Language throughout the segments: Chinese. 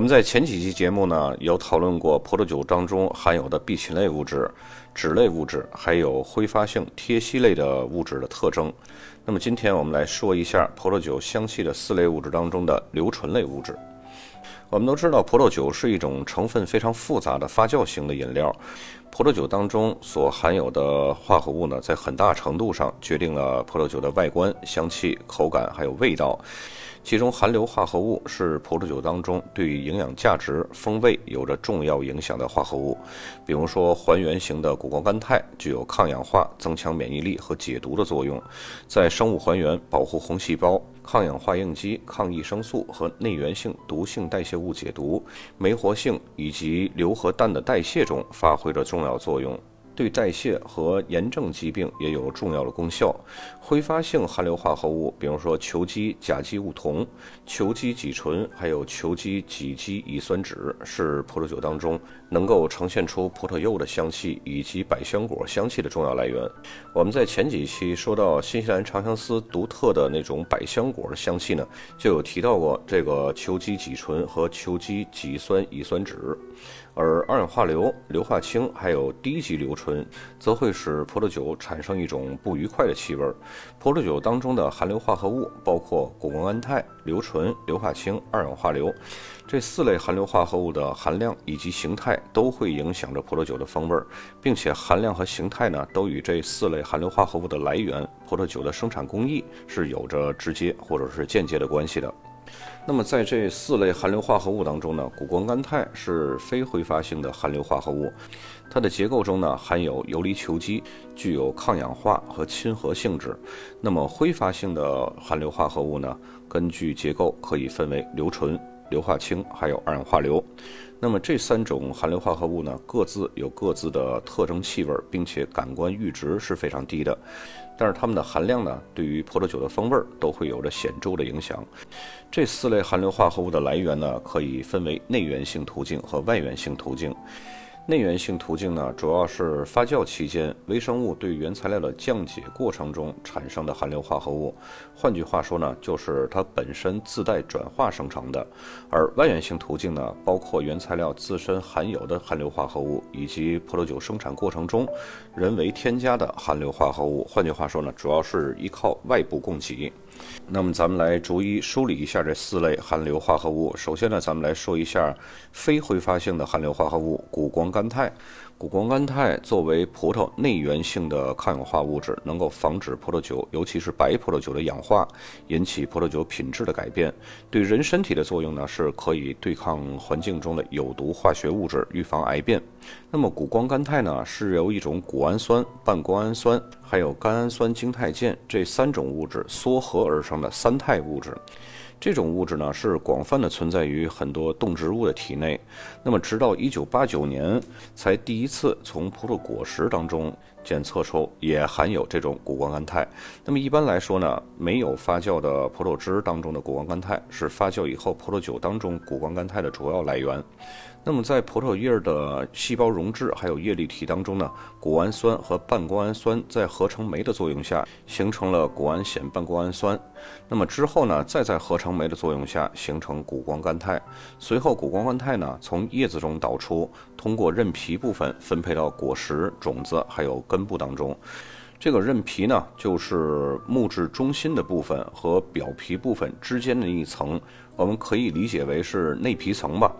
我们在前几期节目呢，有讨论过葡萄酒当中含有的吡嗪类物质、脂类物质，还有挥发性贴烯类的物质的特征。那么今天我们来说一下葡萄酒香气的四类物质当中的硫醇类物质。我们都知道，葡萄酒是一种成分非常复杂的发酵型的饮料。葡萄酒当中所含有的化合物呢，在很大程度上决定了葡萄酒的外观、香气、口感还有味道。其中含硫化合物是葡萄酒当中对于营养价值、风味有着重要影响的化合物。比如说，还原型的谷胱甘肽具有抗氧化、增强免疫力和解毒的作用，在生物还原、保护红细胞、抗氧化应激、抗益生素和内源性毒性代谢物解毒、酶活性以及硫和氮的代谢中发挥着重重要作用。对代谢和炎症疾病也有重要的功效。挥发性含硫化合物，比如说球基甲基戊酮、球基己醇，还有球基己基乙酸酯，是葡萄酒当中能够呈现出葡萄柚的香气以及百香果香气的重要来源。我们在前几期说到新西兰长相思独特的那种百香果的香气呢，就有提到过这个球基己醇和球基己酸乙酸酯。而二氧化硫、硫化氢还有低级硫醇，则会使葡萄酒产生一种不愉快的气味。葡萄酒当中的含硫化合物包括谷胱甘肽、硫醇、硫化氢、二氧化硫，这四类含硫化合物的含量以及形态都会影响着葡萄酒的风味，并且含量和形态呢，都与这四类含硫化合物的来源、葡萄酒的生产工艺是有着直接或者是间接的关系的。那么在这四类含硫化合物当中呢，谷胱甘肽是非挥发性的含硫化合物，它的结构中呢含有游离球基，具有抗氧化和亲和性质。那么挥发性的含硫化合物呢，根据结构可以分为硫醇、硫化氢还有二氧化硫。那么这三种含硫化合物呢，各自有各自的特征气味，并且感官阈值是非常低的。但是它们的含量呢，对于葡萄酒的风味都会有着显著的影响。这四类含硫化合物的来源呢，可以分为内源性途径和外源性途径。内源性途径呢，主要是发酵期间微生物对原材料的降解过程中产生的含硫化合物，换句话说呢，就是它本身自带转化生成的。而外源性途径呢，包括原材料自身含有的含硫化合物，以及葡萄酒生产过程中人为添加的含硫化合物。换句话说呢，主要是依靠外部供给。那么咱们来逐一梳理一下这四类含硫化合物。首先呢，咱们来说一下非挥发性的含硫化合物——谷胱甘肽。谷胱甘肽作为葡萄内源性的抗氧化物质，能够防止葡萄酒，尤其是白葡萄酒的氧化，引起葡萄酒品质的改变。对人身体的作用呢，是可以对抗环境中的有毒化学物质，预防癌变。那么谷胱甘肽呢，是由一种谷氨酸、半胱氨酸还有甘氨酸精肽键这三种物质缩合而成的三肽物质。这种物质呢是广泛的存在于很多动植物的体内，那么直到一九八九年才第一次从葡萄果实当中检测出也含有这种谷胱甘肽。那么一般来说呢，没有发酵的葡萄汁当中的谷胱甘肽是发酵以后葡萄酒当中谷胱甘肽的主要来源。那么在葡萄叶的细胞溶质还有叶绿体当中呢，谷氨酸和半胱氨酸在合成酶的作用下形成了谷氨酰半胱氨酸。那么之后呢，再在合成酶的作用下形成谷胱甘肽。随后谷胱甘肽呢从叶子中导出，通过韧皮部分分配到果实、种子还有根部当中。这个韧皮呢就是木质中心的部分和表皮部分之间的一层，我们可以理解为是内皮层吧。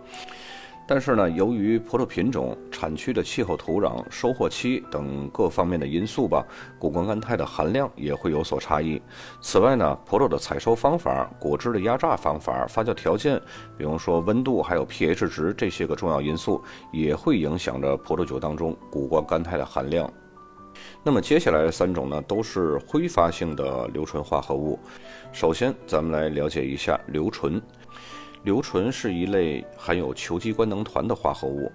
但是呢，由于葡萄品种、产区的气候、土壤、收获期等各方面的因素吧，谷胱甘肽的含量也会有所差异。此外呢，葡萄的采收方法、果汁的压榨方法、发酵条件，比如说温度还有 pH 值这些个重要因素，也会影响着葡萄酒当中谷胱甘肽的含量。那么接下来的三种呢，都是挥发性的硫醇化合物。首先，咱们来了解一下硫醇。硫醇是一类含有球基官能团的化合物，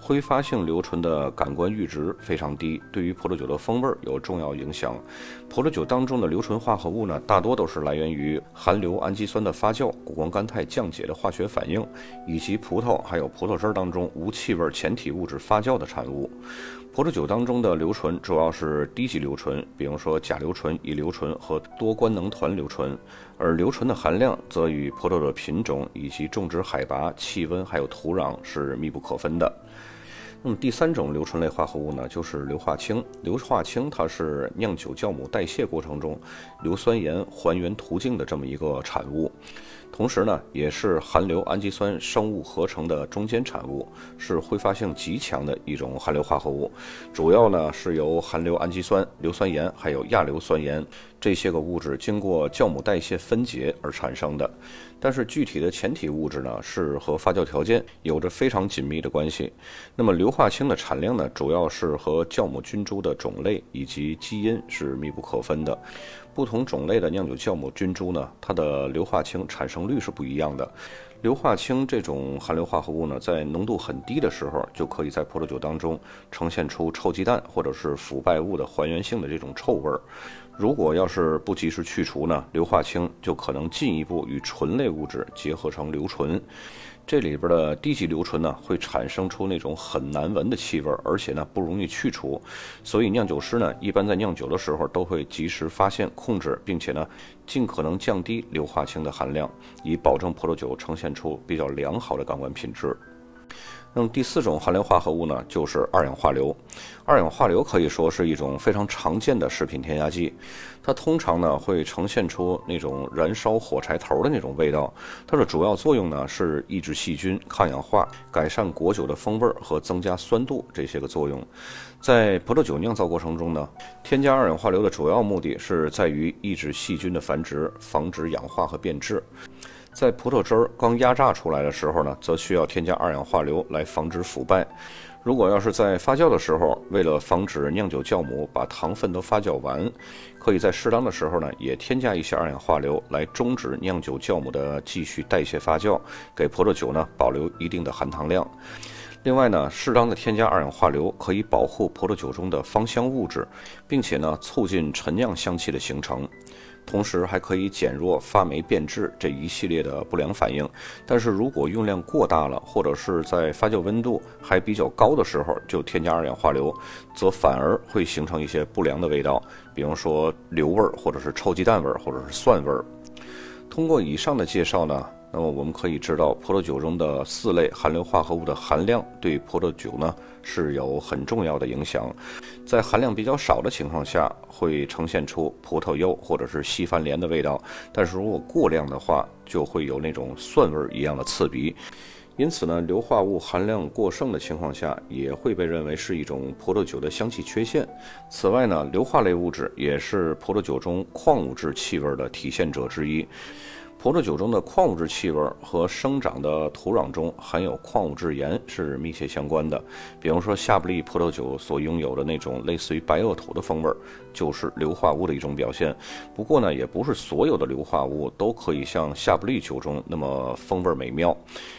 挥发性硫醇的感官阈值非常低，对于葡萄酒的风味有重要影响。葡萄酒当中的硫醇化合物呢，大多都是来源于含硫氨基酸的发酵、谷胱甘肽降解的化学反应，以及葡萄还有葡萄汁当中无气味前体物质发酵的产物。葡萄酒当中的硫醇主要是低级硫醇，比如说甲硫醇、乙硫醇和多官能团硫醇，而硫醇的含量则与葡萄的品种以及种植海拔、气温还有土壤是密不可分的。那么第三种硫醇类化合物呢，就是硫化氢。硫化氢它是酿酒酵母代谢过程中硫酸盐还原途径的这么一个产物，同时呢，也是含硫氨基酸生物合成的中间产物，是挥发性极强的一种含硫化合物。主要呢是由含硫氨基酸、硫酸盐还有亚硫酸盐这些个物质经过酵母代谢分解而产生的。但是具体的前体物质呢，是和发酵条件有着非常紧密的关系。那么硫化氢的产量呢，主要是和酵母菌株的种类以及基因是密不可分的。不同种类的酿酒酵母菌株呢，它的硫化氢产生率是不一样的。硫化氢这种含硫化合物呢，在浓度很低的时候，就可以在葡萄酒当中呈现出臭鸡蛋或者是腐败物的还原性的这种臭味儿。如果要是不及时去除呢，硫化氢就可能进一步与醇类物质结合成硫醇。这里边的低级硫醇呢，会产生出那种很难闻的气味，而且呢不容易去除。所以酿酒师呢，一般在酿酒的时候都会及时发现、控制，并且呢尽可能降低硫化氢的含量，以保证葡萄酒呈现出比较良好的感官品质。那么第四种含硫化合物呢，就是二氧化硫。二氧化硫可以说是一种非常常见的食品添加剂，它通常呢会呈现出那种燃烧火柴头的那种味道。它的主要作用呢是抑制细菌、抗氧化、改善果酒的风味和增加酸度这些个作用。在葡萄酒酿造过程中呢，添加二氧化硫的主要目的是在于抑制细菌的繁殖，防止氧化和变质。在葡萄汁儿刚压榨出来的时候呢，则需要添加二氧化硫来防止腐败。如果要是在发酵的时候，为了防止酿酒酵母把糖分都发酵完，可以在适当的时候呢，也添加一些二氧化硫来终止酿酒酵母的继续代谢发酵，给葡萄酒呢保留一定的含糖量。另外呢，适当的添加二氧化硫可以保护葡萄酒中的芳香物质，并且呢，促进陈酿香气的形成。同时还可以减弱发霉变质这一系列的不良反应，但是如果用量过大了，或者是在发酵温度还比较高的时候就添加二氧化硫，则反而会形成一些不良的味道，比方说硫味儿，或者是臭鸡蛋味儿，或者是蒜味儿。通过以上的介绍呢。那么我们可以知道，葡萄酒中的四类含硫化合物的含量对葡萄酒呢是有很重要的影响。在含量比较少的情况下，会呈现出葡萄柚或者是西番莲的味道；但是如果过量的话，就会有那种蒜味一样的刺鼻。因此呢，硫化物含量过剩的情况下，也会被认为是一种葡萄酒的香气缺陷。此外呢，硫化类物质也是葡萄酒中矿物质气味的体现者之一。葡萄酒中的矿物质气味和生长的土壤中含有矿物质盐是密切相关的。比方说，夏布利葡萄酒所拥有的那种类似于白垩土的风味，就是硫化物的一种表现。不过呢，也不是所有的硫化物都可以像夏布利酒中那么风味美妙，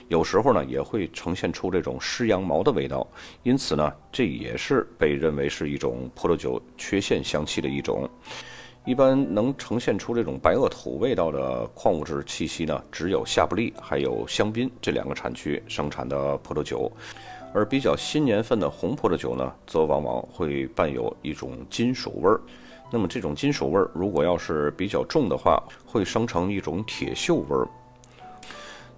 有时候呢也会呈现出这种湿羊毛的味道。因此呢，这也是被认为是一种葡萄酒缺陷香气的一种。一般能呈现出这种白垩土味道的矿物质气息呢，只有夏布利还有香槟这两个产区生产的葡萄酒，而比较新年份的红葡萄酒呢，则往往会伴有一种金属味儿。那么这种金属味儿，如果要是比较重的话，会生成一种铁锈味儿。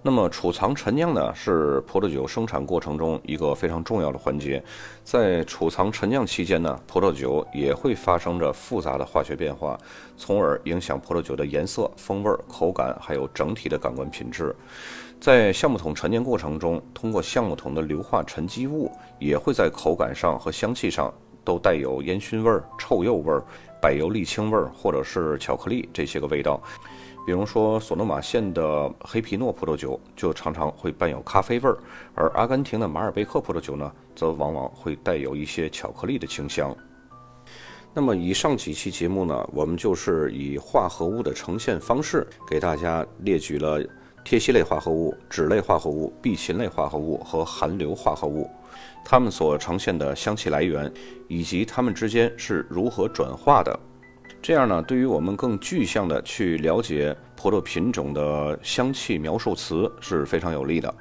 那么储藏陈酿呢，是葡萄酒生产过程中一个非常重要的环节。在储藏陈酿期间呢，葡萄酒也会发生着复杂的化学变化，从而影响葡萄酒的颜色、风味、口感，还有整体的感官品质。在橡木桶陈年过程中，通过橡木桶的硫化沉积物，也会在口感上和香气上都带有烟熏味、臭鼬味、柏油沥青味，或者是巧克力这些个味道。比如说，索诺马县的黑皮诺葡萄酒就常常会伴有咖啡味儿，而阿根廷的马尔贝克葡萄酒呢，则往往会带有一些巧克力的清香。那么，以上几期节目呢，我们就是以化合物的呈现方式，给大家列举了萜烯类化合物、酯类化合物、吡嗪类化合物和含硫化合物，它们所呈现的香气来源，以及它们之间是如何转化的。这样呢，对于我们更具象的去了解葡萄品种的香气描述词是非常有利的。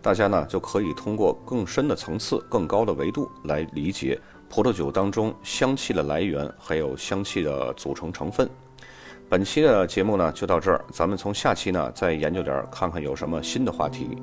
大家呢就可以通过更深的层次、更高的维度来理解葡萄酒当中香气的来源，还有香气的组成成分。本期的节目呢就到这儿，咱们从下期呢再研究点儿，看看有什么新的话题。